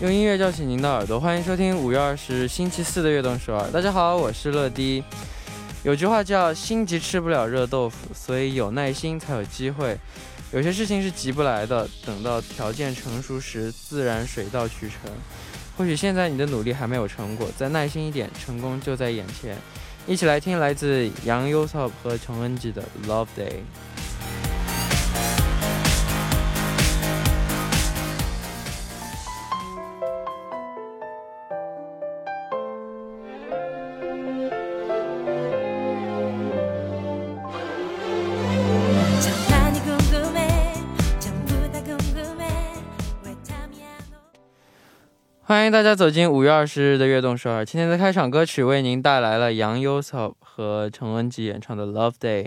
用音乐叫醒您的耳朵，欢迎收听五月二十日星期四的悦动首尔。大家好，我是乐迪。有句话叫“心急吃不了热豆腐”，所以有耐心才有机会。有些事情是急不来的，等到条件成熟时，自然水到渠成。或许现在你的努力还没有成果，再耐心一点，成功就在眼前。一起来听来自杨优草和陈恩吉的《Love Day》。迎大家走进五月二十日的悦动首尔。今天的开场歌曲为您带来了杨优草和陈文吉演唱的《Love Day》。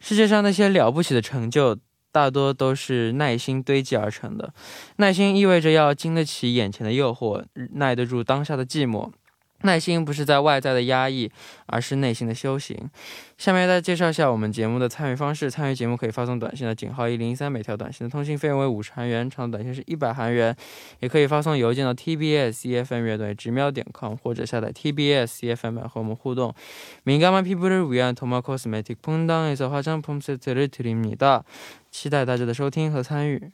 世界上那些了不起的成就，大多都是耐心堆积而成的。耐心意味着要经得起眼前的诱惑，耐得住当下的寂寞。耐心不是在外在的压抑，而是内心的修行。下面再介绍一下我们节目的参与方式：参与节目可以发送短信的井号一零一三，每条短信的通信费用为五十韩元，长短信是一百韩元；也可以发送邮件到 tbs efm 乐队直瞄点 com，或者下载 tbs efm 和我们互动。민감한피부를위한토마코스메틱퐁당에서화장품세트를드립니다期待大家的收听和参与。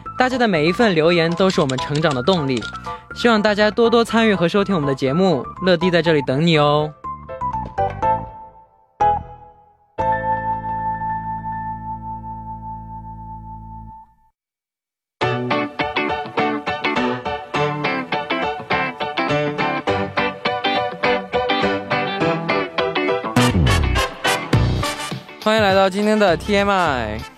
大家的每一份留言都是我们成长的动力，希望大家多多参与和收听我们的节目。乐迪在这里等你哦。欢迎来到今天的 TMI。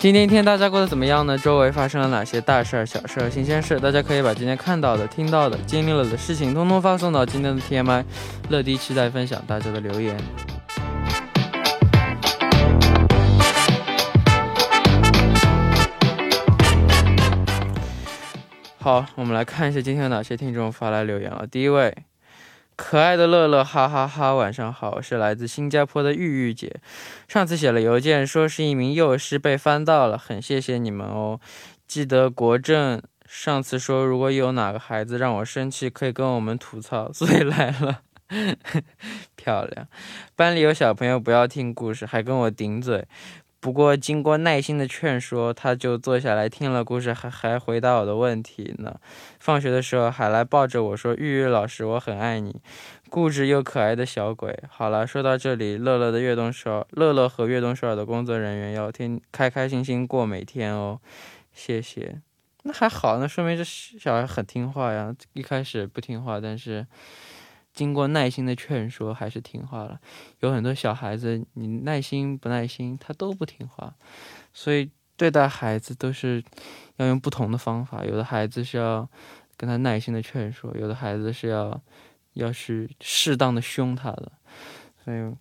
今天一天大家过得怎么样呢？周围发生了哪些大事儿、小事儿、新鲜事？大家可以把今天看到的、听到的、经历了的事情，通通发送到今天的 TMI。乐迪期待分享大家的留言。好，我们来看一下今天有哪些听众发来留言了。第一位。可爱的乐乐，哈哈哈！晚上好，我是来自新加坡的玉玉姐。上次写了邮件，说是一名幼师被翻到了，很谢谢你们哦。记得国政上次说，如果有哪个孩子让我生气，可以跟我们吐槽，所以来了。漂亮，班里有小朋友不要听故事，还跟我顶嘴。不过经过耐心的劝说，他就坐下来听了故事，还还回答我的问题呢。放学的时候还来抱着我说：“玉玉老师，我很爱你，固执又可爱的小鬼。”好了，说到这里，乐乐的悦动首尔，乐乐和悦动首尔的工作人员要天开开心心过每天哦。谢谢。那还好，那说明这小孩很听话呀。一开始不听话，但是。经过耐心的劝说，还是听话了。有很多小孩子，你耐心不耐心，他都不听话。所以对待孩子都是要用不同的方法。有的孩子是要跟他耐心的劝说，有的孩子是要要是适当的凶他的。所以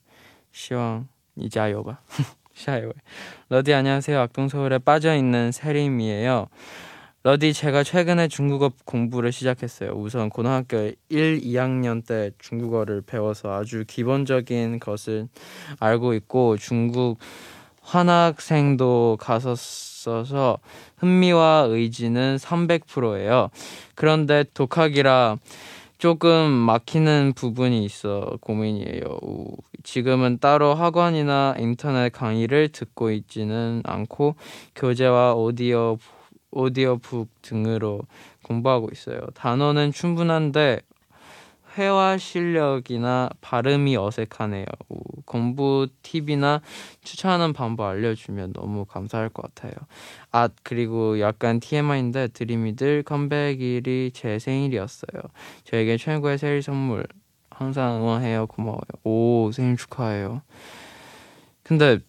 希望你加油吧。下一位，러디안녕하세요악동서울에빠져있는세림이에요 러디 제가 최근에 중국어 공부를 시작했어요. 우선 고등학교 1, 2학년 때 중국어를 배워서 아주 기본적인 것을 알고 있고 중국 환학생도 갔었어서 흥미와 의지는 300%예요. 그런데 독학이라 조금 막히는 부분이 있어 고민이에요. 지금은 따로 학원이나 인터넷 강의를 듣고 있지는 않고 교재와 오디오 오디오북 등으로 공부하고 있어요. 단어는 충분한데 회화 실력이나 발음이 어색하네요. 공부 팁이나 추천하는 방법 알려주면 너무 감사할 것 같아요. 아 그리고 약간 TMI인데 드림이들 컴백일이 제 생일이었어요. 저에게 최고의 생일 선물 항상 응원해요. 고마워요. 오 생일 축하해요. 근데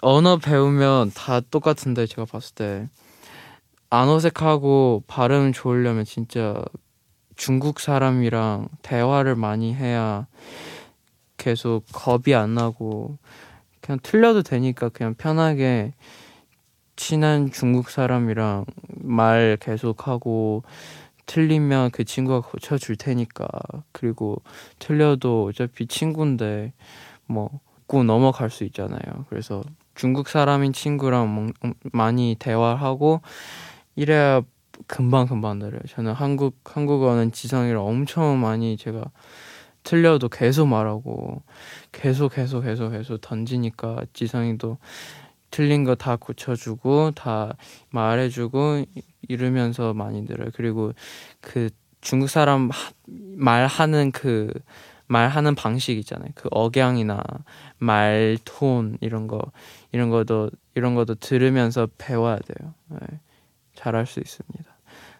언어 배우면 다 똑같은데 제가 봤을 때 안 어색하고 발음 좋으려면 진짜 중국 사람이랑 대화를 많이 해야 계속 겁이 안 나고 그냥 틀려도 되니까 그냥 편하게 친한 중국 사람이랑 말 계속하고 틀리면 그 친구가 고쳐줄 테니까 그리고 틀려도 어차피 친구인데 뭐고 넘어갈 수 있잖아요. 그래서 중국 사람인 친구랑 많이 대화하고 이래야 금방 금방 늘어요. 저는 한국 한국어는 지성이랑 엄청 많이 제가 틀려도 계속 말하고 계속 계속 계속 계속 던지니까 지성이도 틀린 거 다 고쳐주고 다 말해주고 이러면서 많이 들어요. 그리고 그 중국 사람 말하는 그 말하는 방식 있잖아요. 그 억양이나 말톤 이런 거 이런 것도 이런 것도 들으면서 배워야 돼요. 네, 잘할 수 있습니다.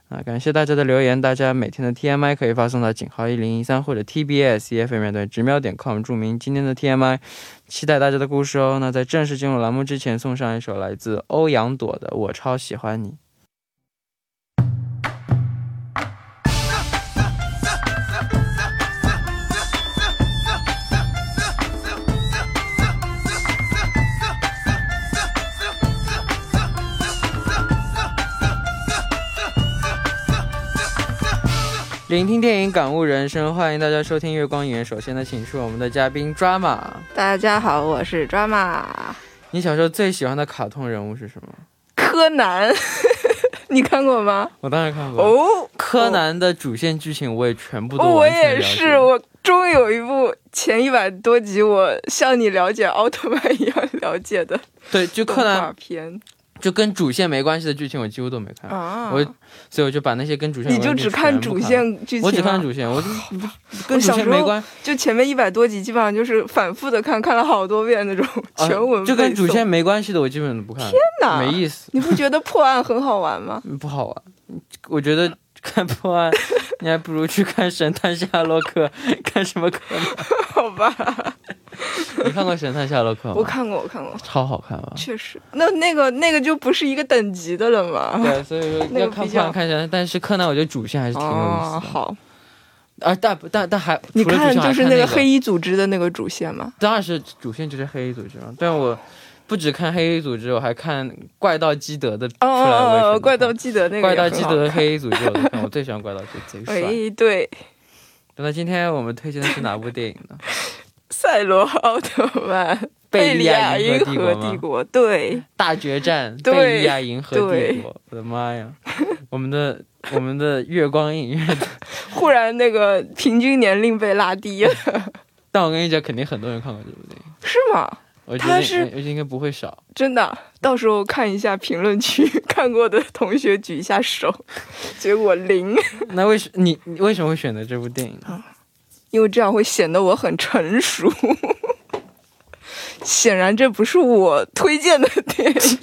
啊，感谢大家的留言，大家每天的 TMI 可以发送到井号一零一三或者 TBS EFM 面对直瞄点 com 注明今天的 TMI，期待大家的故事哦。那在正式进入栏目之前，送上一首来自欧阳朵的《我超喜欢你》。 聆听电影，感悟人生，欢迎大家收听《月光影院》。首先呢，请出我们的嘉宾抓马。大家好，我是抓马。你小时候最喜欢的卡通人物是什么？柯南，你看过吗？我当然看过。哦，柯南的主线剧情我也全部都我也是，我终于有一部前一百多集，我像你了解奥特曼一样了解的。对，就柯南片。就跟主线没关系的剧情，我几乎都没看。我所以我就把那些跟主线你就只看主线剧情，我只看主线，我 跟主线没关。就前面一百多集，基本上就是反复的看，看了好多遍那种 全文。就跟主线没关系的，我基本都不看。天哪，没意思！你不觉得破案很好玩吗？不好玩，我觉得看破案，你还不如去看神探夏洛克，看什么柯南？好吧。你看过《神探夏洛克》吗？我看过，我看过，超好看啊！确实，那那个那个就不是一个等级的了嘛。对，所以说 要看不想看神探。但是柯南，我觉得主线还是挺有意思的。好，啊，但但但还你看就是那个黑衣组织的那个主线吗？当然是主线就是黑衣组织嘛。但我不只看黑衣组织，我还看怪盗基德的。哦，怪盗基德那个。怪盗基德的黑衣组织，我最喜欢怪盗基德，贼 帅。哎，对。那今天我们推荐的是哪部电影呢？赛罗奥特曼，贝利亚银河帝国，对，大决战，贝利亚银河帝国，我的妈呀！我们的我们的月光影院，忽然那个平均年龄被拉低了。但我跟你讲，肯定很多人看过这部电影，是吗？他是应该不会少，真的。到时候看一下评论区，看过的同学举一下手。结果零。那为什你你为什么会选择这部电影呢？因为这样会显得我很成熟，显然这不是我推荐的电影。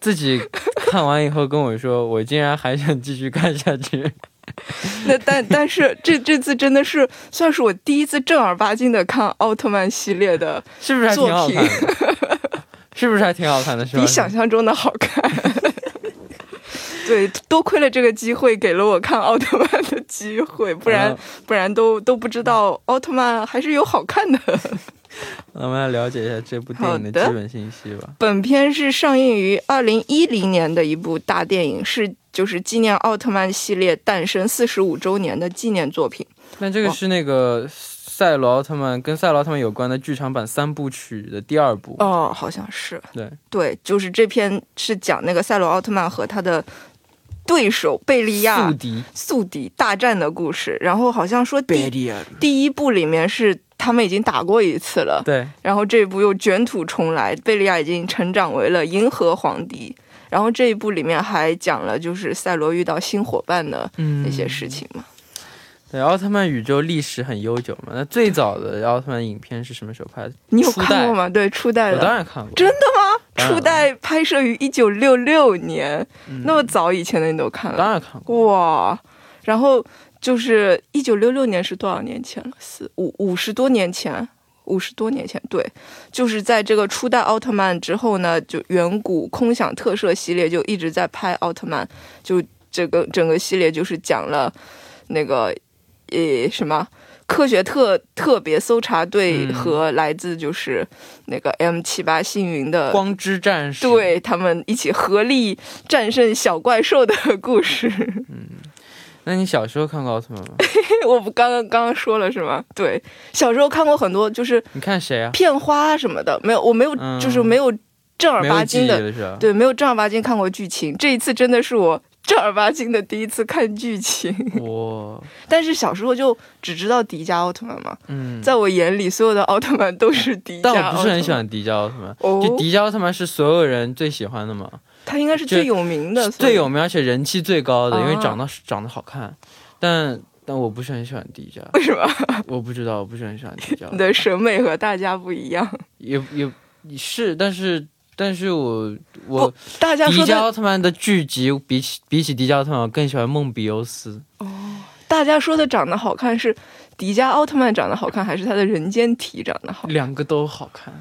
自己看完以后跟我说，我竟然还想继续看下去。那但但是这这次真的是算是我第一次正儿八经的看奥特曼系列的，是不是还挺好看？是不是还挺好看的？比想象中的好看。对，多亏了这个机会，给了我看奥特曼的机会，不然不然都都不知道奥特曼还是有好看的。那 我们来了解一下这部电影的基本信息吧。本片是上映于二零一零年的一部大电影，是就是纪念奥特曼系列诞生四十五周年的纪念作品。那这个是那个赛罗奥特曼跟赛罗奥特曼有关的剧场版三部曲的第二部哦，好像是。对对，就是这篇是讲那个赛罗奥特曼和他的。对手贝利亚宿敌宿敌大战的故事，然后好像说第第一部里面是他们已经打过一次了，对，然后这一部又卷土重来，贝利亚已经成长为了银河皇帝，然后这一部里面还讲了就是赛罗遇到新伙伴的那些事情嘛。对，奥特曼宇宙历史很悠久嘛。那最早的奥特曼影片是什么时候拍的？你有看过吗？对，初代的。我当然看过。真的吗？初代拍摄于一九六六年，那么早以前的你都看了？当然看过。哇，然后就是一九六六年是多少年前了？四五五十多年前。五十多年前，对，就是在这个初代奥特曼之后呢，就远古空想特摄系列就一直在拍奥特曼，就这个整个系列就是讲了那个呃什么。科学特特别搜查队和来自就是那个 M 七八星云的光之战士，对他们一起合力战胜小怪兽的故事。嗯，那你小时候看过奥特曼吗？我不刚刚刚刚说了是吗？对，小时候看过很多，就是你看谁啊？片花什么的，没有，我没有，就是没有正儿八经的，对，没有正儿八经看过剧情。这一次真的是我。正儿八经的第一次看剧情，哇！但是小时候就只知道迪迦奥特曼嘛。嗯，在我眼里，所有的奥特曼都是迪迦。但我不是很喜欢迪迦奥特曼。哦，就迪迦奥特曼是所有人最喜欢的嘛？他应该是最有名的，最有名而且人气最高的，因为长得长得好看。但但我不是很喜欢迪迦，为什么？我不知道，我不是很喜欢迪迦。你的审美和大家不一样。也也是，但是。但是我我大家迪迦奥特曼的剧集比起比起迪迦奥特曼，我更喜欢梦比优斯。哦，大家说的长得好看是迪迦奥特曼长得好看，还是他的人间体长得好看？两个都好看，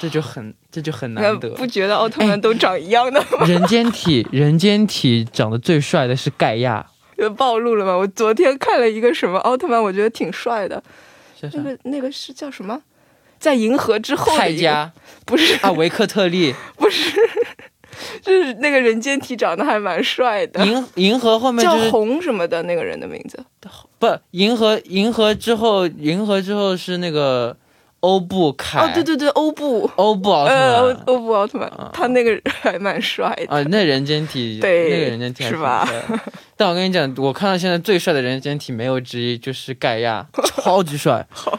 这就很这就很难得。不觉得奥特曼都长一样的吗？人间体人间体长得最帅的是盖亚。又暴露了吗？我昨天看了一个什么奥特曼，我觉得挺帅的。那个那个是叫什么？在银河之后，泰 迦不是啊，维克特利 不是，就是那个人间体长得还蛮帅的。银银河后面叫红什么的那个人的名字，不，银河银河之后，银河之后是那个欧布凯。哦，对对对，欧布欧布奥特曼，欧布奥特曼，他那个还蛮帅的啊。那人间体，对，那个人间体是吧？但我跟你讲，我看到现在最帅的人间体没有之一，就是盖亚，超级帅。好。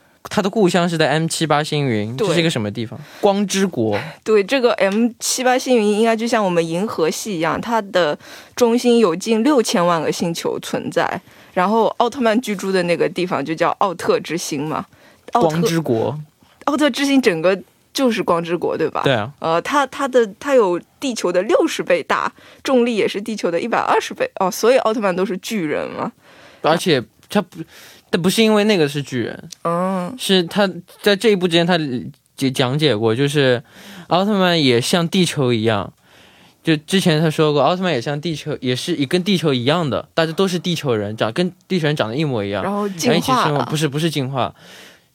他的故乡是在 M 七八星云，这是一个什么地方？光之国。对，这个 M 七八星云应该就像我们银河系一样，它的中心有近六千万个星球存在。然后奥特曼居住的那个地方就叫奥特之星嘛。光之国。奥特之星整个就是光之国，对吧？对啊。呃，它它的它有地球的六十倍大，重力也是地球的一百二十倍哦，所以奥特曼都是巨人嘛。而且它不。但不是因为那个是巨人，嗯，是他在这一部之前他解讲解过，就是奥特曼也像地球一样，就之前他说过，奥特曼也像地球，也是也跟地球一样的，大家都是地球人，长跟地球人长得一模一样，然后进化了，不是不是进化，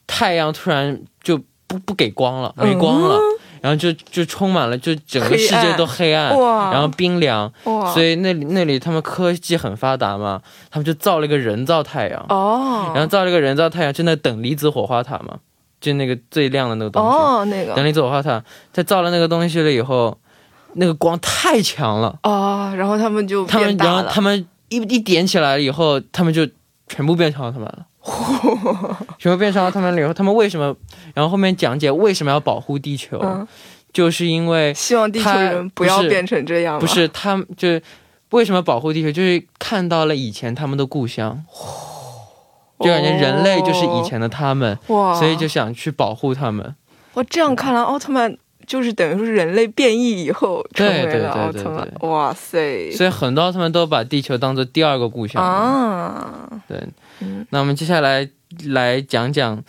太阳突然就不不给光了，没光了。然后就就充满了，就整个世界都黑暗，然后冰凉，所以那里那里他们科技很发达嘛，他们就造了一个人造太阳，哦，然后造了一个人造太阳，就那等离子火花塔嘛，就那个最亮的那个东西，哦，那个。等离子火花塔，他造了那个东西了以后，那个光太强了，哦，然后他们就他们然后他们一一点起来了以后，他们就全部变成奥特曼了。全部变成奥特曼了以后，他们为什么？然后后面讲解为什么要保护地球，就是因为希望地球人不要变成这样。不是他们，就是为什么保护地球？就是看到了以前他们的故乡，就感觉人类就是以前的他们，所以就想去保护他们。哇，这样看来，奥特曼就是等于说是人类变异以后成为了奥特曼。哇塞！所以很多奥特曼都把地球当做第二个故乡啊。对。那我们接下来来讲讲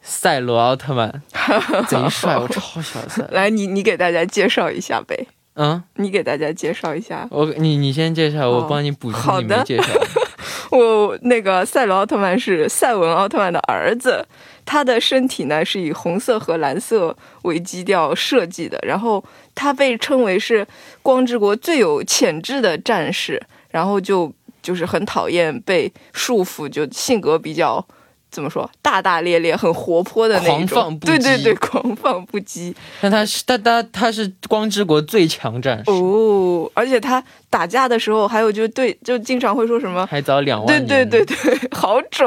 赛罗奥特曼，贼帅，我超喜欢赛。来，你你给大家介绍一下呗。嗯，你给大家介绍一下。我你你先介绍，我帮你补充你没介绍。我那个赛罗奥特曼是赛文奥特曼的儿子，他的身体呢是以红色和蓝色为基调设计的，然后他被称为是光之国最有潜质的战士，然后就。就是很讨厌被束缚，就性格比较怎么说，大大咧咧，很活泼的那种。狂放不对对对，狂放不羁。但他是他他他是光之国最强战士哦，而且他打架的时候，还有就对，就经常会说什么还早两万年。对对对对，好拽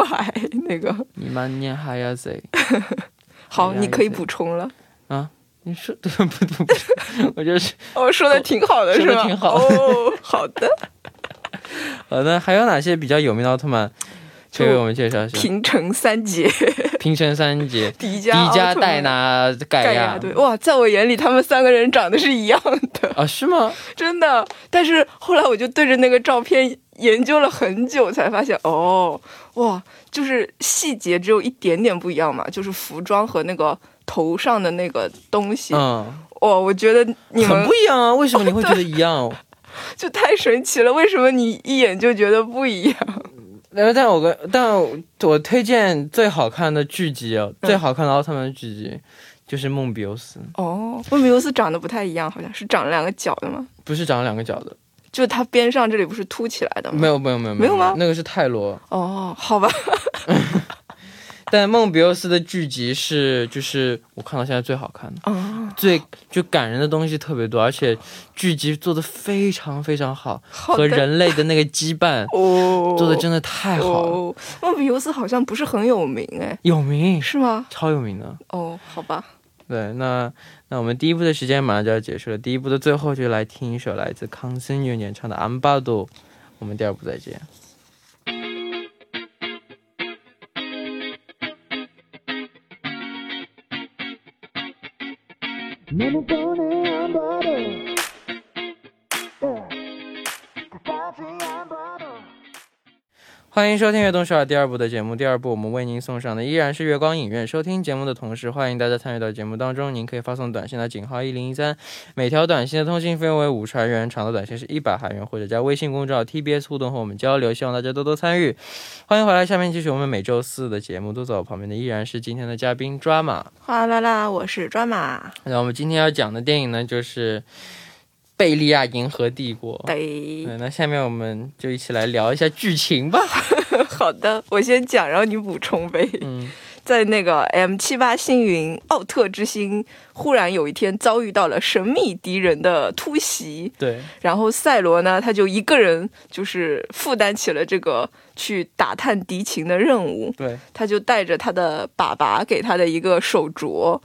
那个。你慢念还要谁？好，你可以补充了。啊，你说对 不不不，我就是哦，说的挺好的，是吧？挺好哦，好的。好的，还有哪些比较有名的奥特曼？可以给我们介绍一下。平成三杰，平成三杰，迪迦、迪迦、戴、拿、盖盖亚，对，哇，在我眼里他们三个人长得是一样的，啊，是吗？真的。但是后来我就对着那个照片研究了很久，才发现，哦，哇，就是细节只有一点点不一样嘛，就是服装和那个头上的那个东西。嗯，哇，我觉得你很们不一样啊，为什么你会觉得一样？就太神奇了，为什么你一眼就觉得不一样？然后，但我跟但我推荐最好看的剧集哦，嗯最好看的奥特曼剧集就是梦比优斯，哦，梦比优斯长得不太一样，好像是长了两个角的吗？不是长了两个角的，就它边上这里不是凸起来的吗？没有没有没有没有吗那个是泰罗，哦，好吧，但梦比优斯的剧集是就是我看到现在最好看的，哦，最就感人的东西特别多，而且剧集做的非常非常好，和人类的那个羁绊哦，做的真的太好了，哦，梦比优斯好像不是很有名哎，有名，是吗？超有名的。哦，好吧，对，那那我们第一部的时间马上就要结束了，第一部的最后就来听一首来自康森乐演唱的《安巴多》，我们第二部再见。Many days. 欢迎收听《悦动少儿》第二部的节目。第二部我们为您送上的依然是月光影院。收听节目的同时，欢迎大家参与到节目当中。您可以发送短信到井号一零一三，每条短信的通信费用为五十韩元，长的短信是一百韩元，或者加微信公众号 TBS 互动和我们交流。希望大家多多参与。欢迎回来，下面继续我们每周四的节目。坐在我旁边的依然是今天的嘉宾 Drama。哗啦啦，我是抓马，那我们今天要讲的电影呢，就是《贝利亚银河帝国》。对，对，那下面我们就一起来聊一下剧情吧。好的，我先讲，然后你补充呗。嗯，在那个 M 七八星云奥特之星，忽然有一天遭遇到了神秘敌人的突袭，对，然后赛罗呢，他就一个人就是负担起了这个去打探敌情的任务。对，他就带着他的爸爸给他的一个手镯，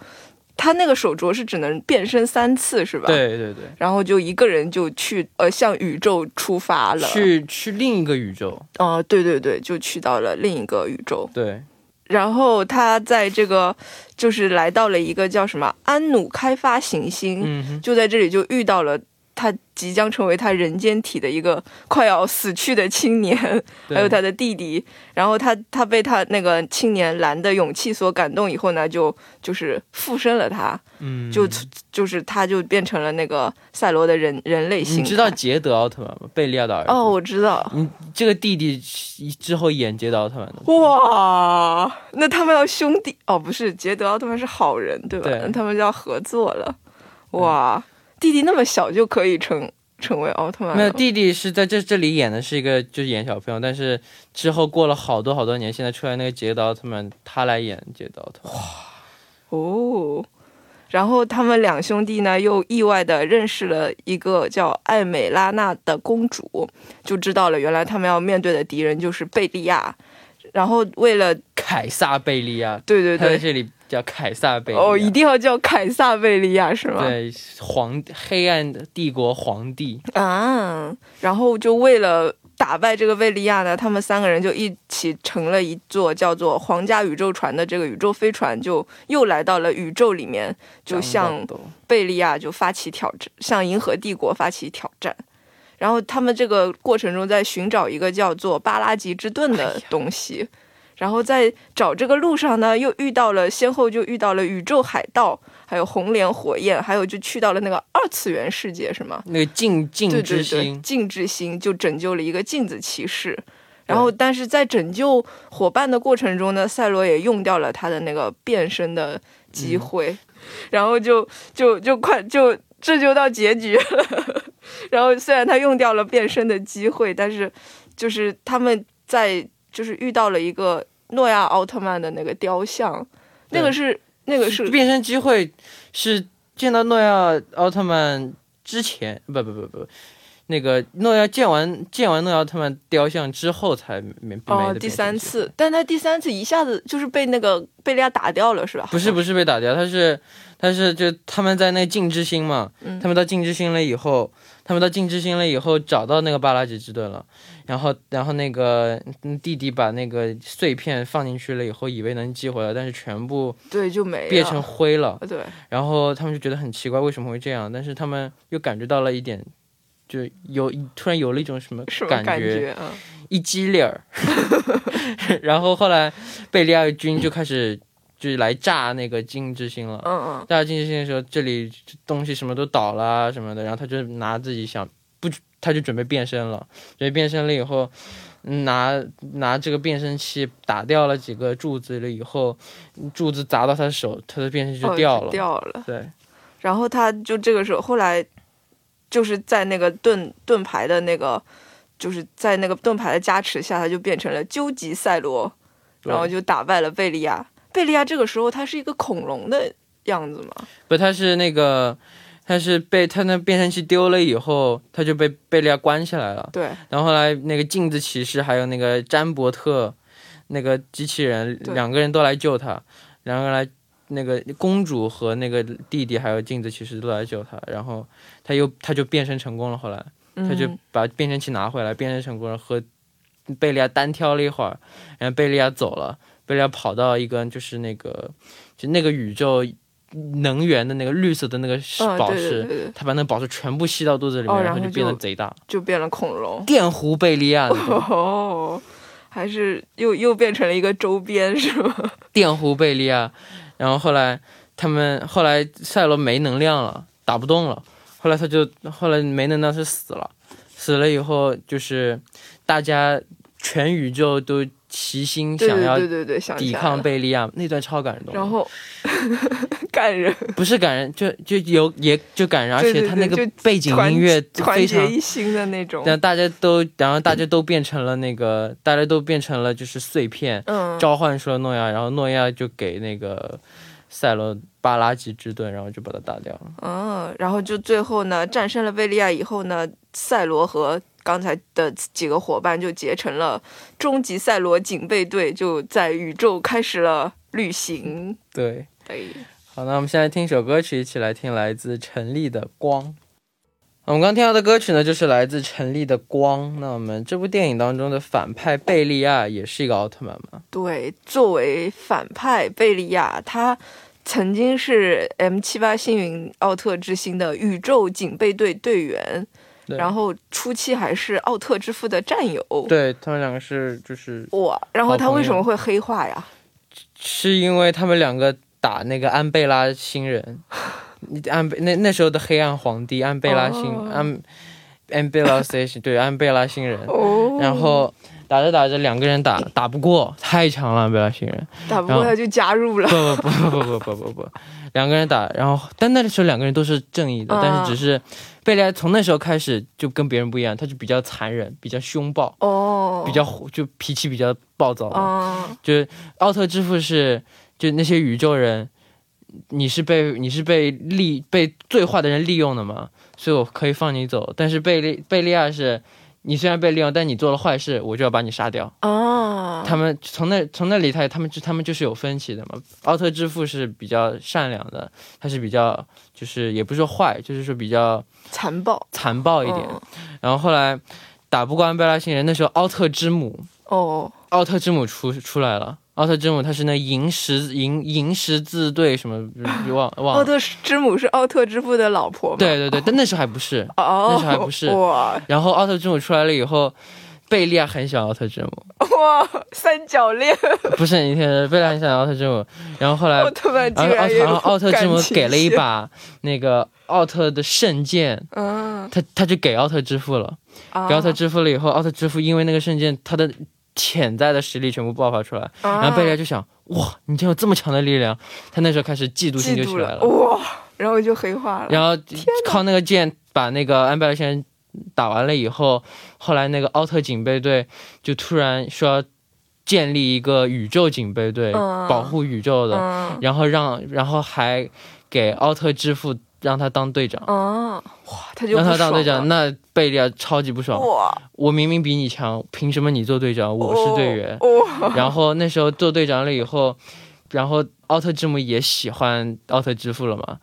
他那个手镯是只能变身三次，是吧？。对，对，对。然后就一个人就去呃向宇宙出发了。去去另一个宇宙。哦、对对对，就去到了另一个宇宙。对，然后他在这个就是来到了一个叫什么安努开发行星，嗯，就在这里就遇到了他即将成为他人间体的一个快要死去的青年，还有他的弟弟。然后他他被他那个青年蓝的勇气所感动以后呢，就就是附身了他，嗯，就就是他就变成了那个赛罗的人人类形态。你知道捷德奥特曼吗？贝利亚的儿子。哦，，我知道。你这个弟弟之后演捷德奥特曼的。哇，那他们要兄弟哦，不是捷德奥特曼是好人对吧？对那他们就要合作了。哇，弟弟那么小就可以成成为奥特曼？没有，弟弟是在这这里演的是一个就是演小朋友，但是之后过了好多好多年，现在出来那个捷德奥特曼，他来演捷德奥特曼。哦。然后他们两兄弟呢，又意外的认识了一个叫艾美拉娜的公主，就知道了原来他们要面对的敌人就是贝利亚。然后为了凯撒贝利亚，对对对，他在这里叫凯撒贝利亚。哦，一定要叫凯撒贝利亚是吗？对皇黑暗的帝国皇帝。啊，然后就为了打败这个贝利亚呢，他们三个人就一起乘了一座叫做皇家宇宙船的这个宇宙飞船，就又来到了宇宙里面，就向贝利亚就发起挑战，向银河帝国发起挑战。然后他们这个过程中在寻找一个叫做巴拉吉之盾的东西，然后在找这个路上呢，又遇到了先后就遇到了宇宙海盗，还有红莲火焰，还有就去到了那个二次元世界，是吗？那个镜镜之对对对，星，镜之星就拯救了一个镜子骑士。然后，但是在拯救伙伴的过程中呢，赛罗也用掉了他的那个变身的机会，然后就就就快就这就到结局了。然后虽然他用掉了变身的机会，但是就是他们在就是遇到了一个诺亚奥特曼的那个雕像，那个是那个是变身机会是见到诺亚奥特曼之前，不不不不，那个诺亚见完见完诺亚奥特曼雕像之后才没没哦，第三次，但他第三次一下子就是被那个贝利亚打掉了，是吧？不是不是被打掉，他是他是就他们在那镜之星嘛，嗯他们到镜之星了以后，他们到镜之星了以后找到那个巴拉吉之盾了，然后然后那个嗯弟弟把那个碎片放进去了以后，以为能寄回来，但是全部对，就没。变成灰了，对，然后他们就觉得很奇怪，为什么会这样？但是他们又感觉到了一点。就有突然有了一种什么感感觉？嗯，一激灵儿，然后后来贝利亚军就开始就是来炸那个金之星了。嗯嗯，炸金之星的时候，这里东西什么都倒了啊什么的，然后他就拿自己想不，他就准备变身了。准备变身了以后，嗯拿拿这个变身器打掉了几个柱子了以后，柱子砸到他的手，他的变身器就哦掉了。掉了。对，然后他就这个时候，后来就是在那个盾盾牌的那个，就是在那个盾牌的加持下，他就变成了究极赛罗，然后就打败了贝利亚。贝利亚这个时候他是一个恐龙的样子吗？不，他是那个。他是被他那变身器丢了以后，他就被贝利亚关起来了。对，然后后来那个镜子骑士还有那个詹伯特，那个机器人两个人都来救他，两个人来那个公主和那个弟弟还有镜子骑士都来救他，然后他又他就变身成功了。后来。他就嗯把变身器拿回来，变身成功了，和贝利亚单挑了一会儿，然后贝利亚走了，贝利亚跑到一个就是那个就那个宇宙能源的那个绿色的那个嗯，宝对对石。对对，他把那个宝石全部吸到肚子里面，哦然后就变得贼大，就变了恐龙。电弧贝利亚。哦，还是又又变成了一个周边是吗？电弧贝利亚，然后后来他们后来赛罗没能量了，打不动了，后来他就后来没能量是死了，死了以后就是大家全宇宙都齐心对对想要对对对，想起抵抗。贝利亚，那段超感动。然后 感人，不是感人，就就有也就感人，而且他那个背景音乐团非常结一心的那种。但大家都，然后大家都变成了那个，大家都变成了就是碎片，嗯，召唤出了诺亚，然后诺亚就给那个赛罗巴拉吉之盾，然后就把他打掉了。嗯，然后就最后呢，战胜了贝利亚以后呢，赛罗和刚才的几个伙伴就结成了终极赛罗警备队，就在宇宙开始了旅行。对，哎，好，那我们现在听一首歌曲，一起来听来自陈粒的《光》。我们刚听到的歌曲呢，就是来自陈粒的《光》。那我们这部电影当中的反派贝利亚也是一个奥特曼嘛？对，作为反派贝利亚，他曾经是 M 七八星云奥特之星的宇宙警备队队员，然后初期还是奥特之父的战友。对他们两个是就是哇，然后他为什么会黑化呀？是因为他们两个打那个安贝拉星人，安贝那那时候的黑暗皇帝安贝拉星、哦。安安贝拉 station 对安贝拉星人，哦，然后打着打着两个人打打不过，太强了安贝拉星人，打不过他就加入了。不不不不不不不不，两个人打，然后但那时候两个人都是正义的，啊。但是只是贝利亚从那时候开始就跟别人不一样，他就比较残忍，比较凶暴，哦，比较就脾气比较暴躁。啊，就是奥特之父是就那些宇宙人，你是被你是被利被最坏的人利用的嘛，所以我可以放你走。但是贝利贝利亚是，你虽然被利用，但你做了坏事，我就要把你杀掉。哦，他们从那从那里他他们就他们就是有分歧的嘛。奥特之父是比较善良的，他是比较就是也不是说坏，就是说比较残暴残暴一点。嗯然后后来打不过安贝拉星人，那时候奥特之母哦，奥特之母出出来了。奥特之母她是那银十银银十字队什么忘忘了。奥特之母是奥特之父的老婆吗？对对对，但那时候还不是。哦，那时候还不是哇然后奥特之母出来了以后，贝利亚很喜欢奥特之母，哇，三角恋，不是你听，贝利亚很喜欢奥特之母。然后后来奥特曼然后奥特，然然后奥特之母给了一，把那个奥特的圣剑，嗯，他他就给奥特之父了。啊给奥特之父了以后，奥特之父因为那个圣剑，他的潜在的实力全部爆发出来。然然后贝利亚就想，哇，你竟然有这么强的力量！他那时候开始嫉妒心就起来了，哇，然后就黑化了，然后靠那个剑把那个安贝拉先生打完了以后，后来那个奥特警备队就突然说要建立一个宇宙警备队，嗯保护宇宙的。嗯，然后让，然后还给奥特之父让他当队长，啊，哇，他就让他当队长，那贝利亚超级不爽。哇，我明明比你强，凭什么你做队长，我是队员？哇，然后那时候做队长了以后，然后奥特之母也喜欢奥特之父了嘛，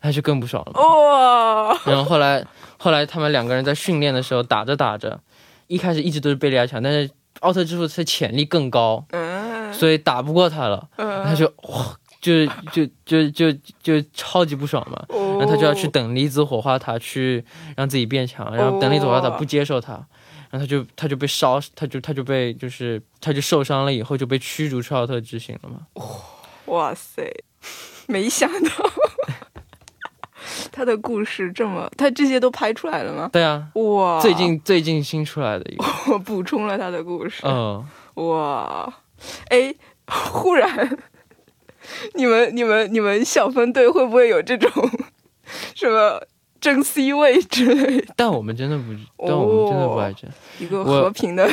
他就更不爽了。哇，然后后来后来他们两个人在训练的时候打着打着，一开始一直都是贝利亚强，但是奥特之父他潜力更高，嗯，所以打不过他了，嗯。他就哇，就就就就就超级不爽嘛。然然后他就要去等离子火花塔去让自己变强，然后等离子火花塔不接受他，然后他就他就被烧，他就他就被就是他就受伤了，以后就被驱逐出奥特之行了嘛。哇塞，没想到。他的故事这么，他这些都拍出来了吗？对啊，哇，最近最近新出来的一个，我补充了他的故事。嗯，哇，哎，忽然，你们、你们、你们小分队会不会有这种 什么争 C 位之类的？但我们真的不，但我们真的不爱争。一个和平的，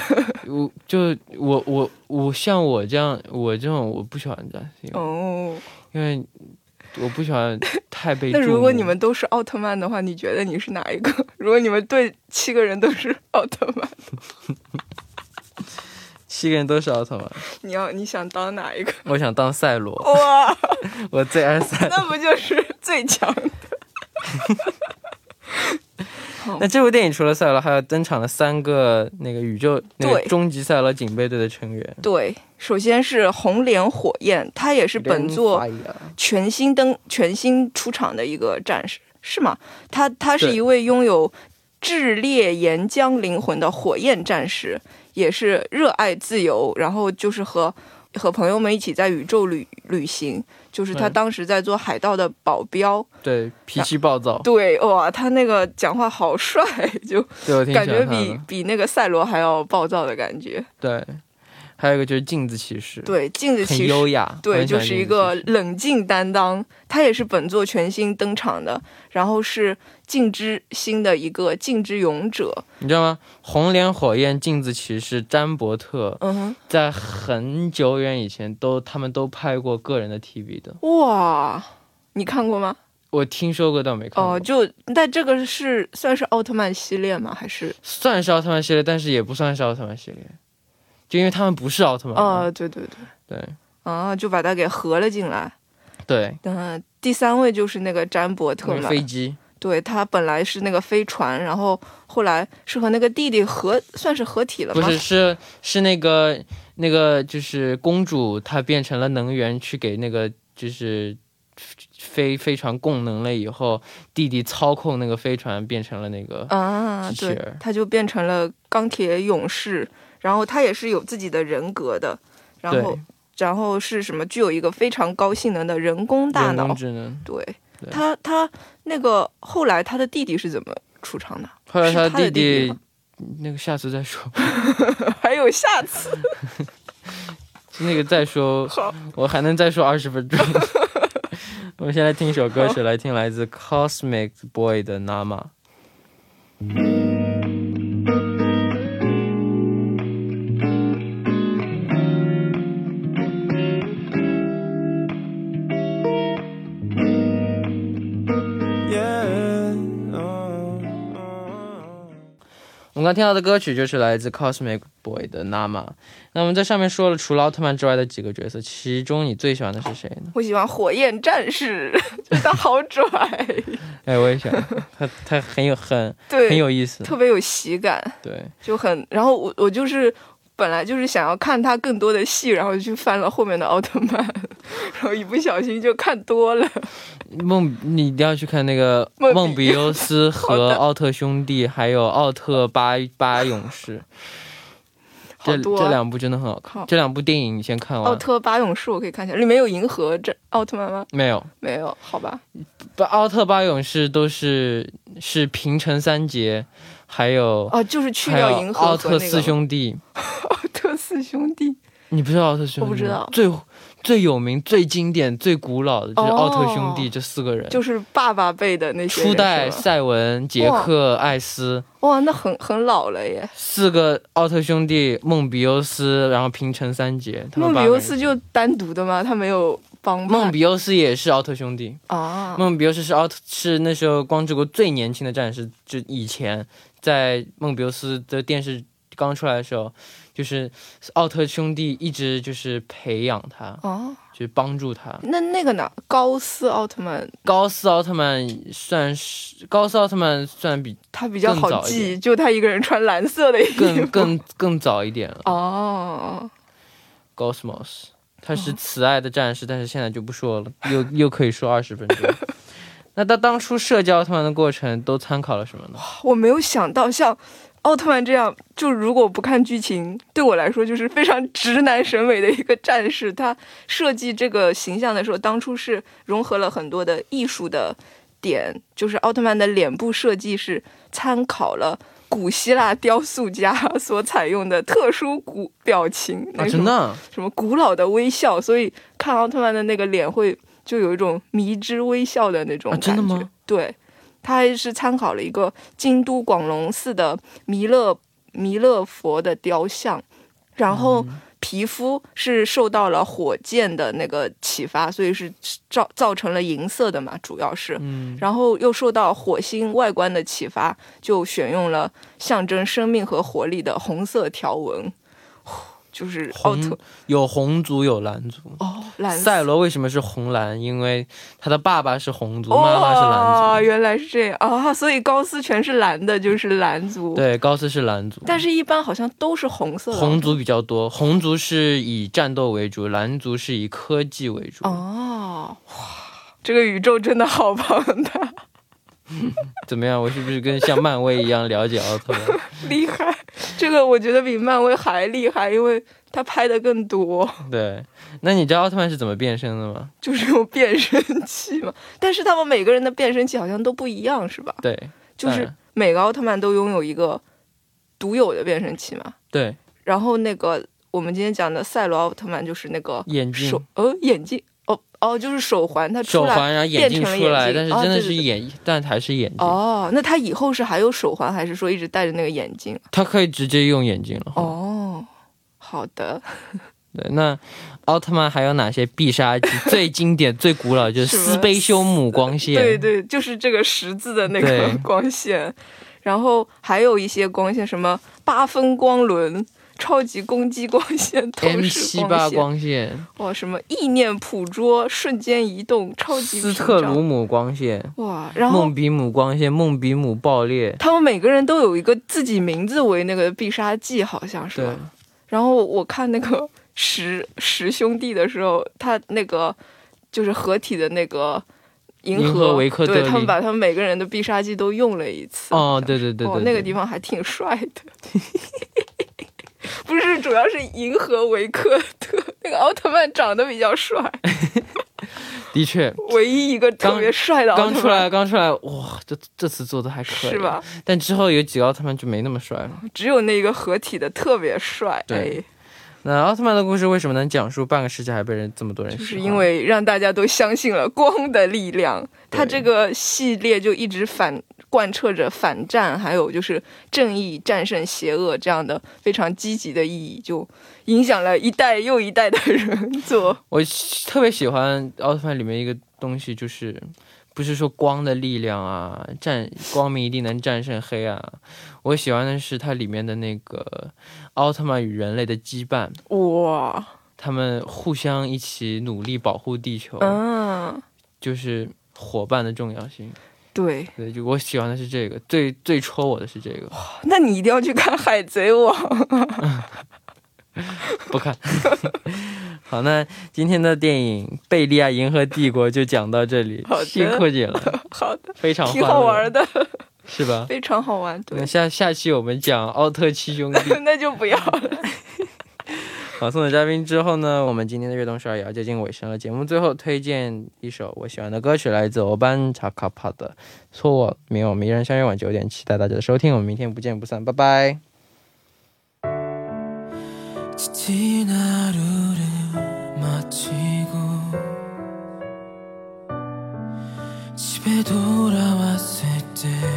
我就我我我像我这样，我这种我不喜欢战星，哦。因为我不喜欢太被那如果你们都是奥特曼的话，你觉得你是哪一个？如果你们队七个人都是奥特曼，七个人都是奥特曼，你要你想当哪一个？我想当赛罗，哇，我最爱赛罗。那不就是最强的？那这部电影除了赛罗，还有登场了三个那个宇宙那个对终极赛罗警备队的成员，对，首先是红莲火焰，他也是本作全新登全新出场的一个战士，是吗？他他是一位拥有炽烈岩浆灵魂的火焰战士，也是热爱自由，然后就是和和朋友们一起在宇宙旅旅行。就是他当时在做海盗的保镖，对脾气暴躁，对哇，他那个讲话好帅，就感觉。比比那个赛罗还要暴躁的感觉。对，还有一个就是镜子骑士，对，镜子骑士优雅，对，就是一个冷静担当，他也是本作全新登场的，然后是镜之星的一个镜之勇者，你知道吗？红莲火焰、镜子骑士、詹伯特，嗯哼在很久远以前都他们都拍过个人的 TV 的，哇，你看过吗？我听说过，但没看过。哦，就但这个是算是奥特曼系列吗？还是？算是奥特曼系列，但是也不算是奥特曼系列，就因为他们不是奥特曼嘛。哦，对对对，对啊，就把它给合了进来。对，嗯，第三位就是那个詹伯特嘛，飞机，对他本来是那个飞船，然后后来是和那个弟弟合，算是合体了吗？不是是是那个那个就是公主，她变成了能源去给那个就是飞飞船供能了以后，弟弟操控那个飞船变成了那个啊，对他就变成了钢铁勇士，然后他也是有自己的人格的，然后然后是什么具有一个非常高性能的人工大脑人工，智能。对对他他那个后来他的弟弟是怎么出场的？后来他的弟弟那个下次再说，还有下次，那个再说，好，我还能再说二十分钟。我们先来听一首歌曲，来听来自 Cosmic Boy 的《Nama》。刚听到的歌曲就是来自 Cosmic Boy 的《Nama》。那我们在上面说了，除了奥特曼之外的几个角色，其中你最喜欢的是谁呢？我喜欢火焰战士，觉得他好拽，哎，我也喜欢他，他很有很对，很有意思。特别有喜感。对，就很，然后我我就是本来就是想要看他更多的戏，然后就去翻了后面的奥特曼，然后一不小心就看多了。梦，你一定要去看那个梦比优斯和奥特兄弟，还有奥特八八勇士。这啊这两部真的很好看，好这两部电影你先看完。奥特八勇士我可以看一下，里面有银河这奥特曼吗？没有，没有，好吧。不，奥特八勇士都是是平成三杰，还有、哦，就是去掉银河奥特四兄弟。奥特四兄弟。你不知道奥特兄弟？我不知道最最有名、最经典、最古老的就是哦奥特兄弟这四个人。就是爸爸辈的那些初代赛文、杰克、艾斯哇，那很很老了耶。四个奥特兄弟，梦比优斯，然后平成三杰，梦比优斯就单独的吗？他没有帮派梦比优斯也是奥特兄弟，啊，梦比优斯是奥特是那时候光之国最年轻的战士，就以前在梦比优斯的电视刚出来的时候，就是奥特兄弟一直就是培养他，哦，就是帮助他。那那个呢？高斯奥特曼高斯奥特曼算是高斯奥特曼算比他比较好记，就他一个人穿蓝色的衣服。更更更早一点了。哦，Cosmos，他是慈爱的战士，但是现在就不说了，又又可以说二十分钟。那他当初设计奥特曼的过程都参考了什么呢？我没有想到像奥特曼这样，就如果不看剧情，对我来说就是非常直男审美的一个战士。他设计这个形象的时候，当初是融合了很多的艺术的点，就是奥特曼的脸部设计是参考了。古希腊雕塑家 所采用的特殊古表情，真的啊，什么古老的微笑，所以看奥特曼的那个脸会就有一种迷之微笑的那种啊感觉。真的吗？对，他还是参考了一个京都广隆寺的弥勒弥勒佛的雕像，然后嗯皮肤是受到了火箭的那个启发，所以是造造成了银色的嘛，主要是。嗯，然后又受到火星外观的启发，就选用了象征生命和活力的红色条纹，就是奥特红有红族有蓝族。哦，蓝赛罗为什么是红蓝？因为他的爸爸是红族，妈妈是蓝哦，族。原来是这样啊、所以高斯全是蓝的，就是蓝族。，对，高斯是蓝族，但是一般好像都是红色的。红族比较多。红族是以战斗为主，蓝族是以科技为主。哦，哇，这个宇宙真的好庞大，怎么样？我是不是跟像漫威一样了解奥特曼？厉害！这个我觉得比漫威还厉害，因为他拍的更多，对，那你知道奥特曼是怎么变身的吗？就是用变身器嘛。但是他们每个人的变身器好像都不一样，是吧？对，就是每个奥特曼都拥有一个独有的变身器嘛。对，然后那个我们今天讲的赛罗奥特曼就是那个眼镜手呃眼镜哦哦就是手环，它手环，然后眼镜出来，但是真的哦对对对是眼，但还是眼镜。哦，那他以后是还有手环，还是说一直戴着那个眼镜？他可以直接用眼镜了。哦，好的，对，那奥特曼还有哪些必杀技？最经典、最古老就是 斯贝修姆光线。对对，就是这个十字的那个光线，然后还有一些光线，什么八分光轮。超级攻击光线、透 M 视七八光线，光线、哇，什么意念捕捉、瞬间移动、超级斯特鲁姆光线、哇，然后梦比姆光线、梦比姆爆裂。他们每个人都有一个自己名字为那个必杀技，好像是对吧？，然后我看那个十十兄弟的时候，他那个就是合体的那个银银河维克特对他们把他们每个人的必杀技都用了一次。哦，对对对对哦，对，那个地方还挺帅的。不是，主要是银河维克特那个奥特曼长得比较帅，的确，唯一一个特别帅的奥特曼，刚出来刚出来，哇，这这次做的还可以，是？吧？但之后有几个奥特曼就没那么帅了。只有那个合体的特别帅，对哎那奥特曼的故事为什么能讲述半个世纪还被人这么多人？就是因为让大家都相信了光的力量。它这个系列就一直反贯彻着反战，还有就是正义战胜邪恶这样的非常积极的意义，就影响了一代又一代的人做。我特别喜欢奥特曼里面一个东西，就是不是说光的力量啊，战光明一定能战胜黑暗啊。我喜欢的是它里面的那个奥特曼与人类的羁绊，哇，他们互相一起努力保护地球，嗯，就是伙伴的重要性。对，对，就我喜欢的是这个，最最戳我的是这个。那你一定要去看《海贼王》。不看。好，那今天的电影《贝利亚银河帝国》就讲到这里辛苦你了，好的，非常挺好玩的，是吧？非常好玩。对那，下下期我们讲奥特七兄弟。那就不要了。好，送走嘉宾之后呢，我们今天的悦动十二也要接近尾声了。节目最后推荐一首我喜欢的歌曲，来自欧班查卡帕的《错我》，明晚我们依然相约晚九点，期待大家的收听，我们明天不见不散，拜拜。 집에 돌아왔을 때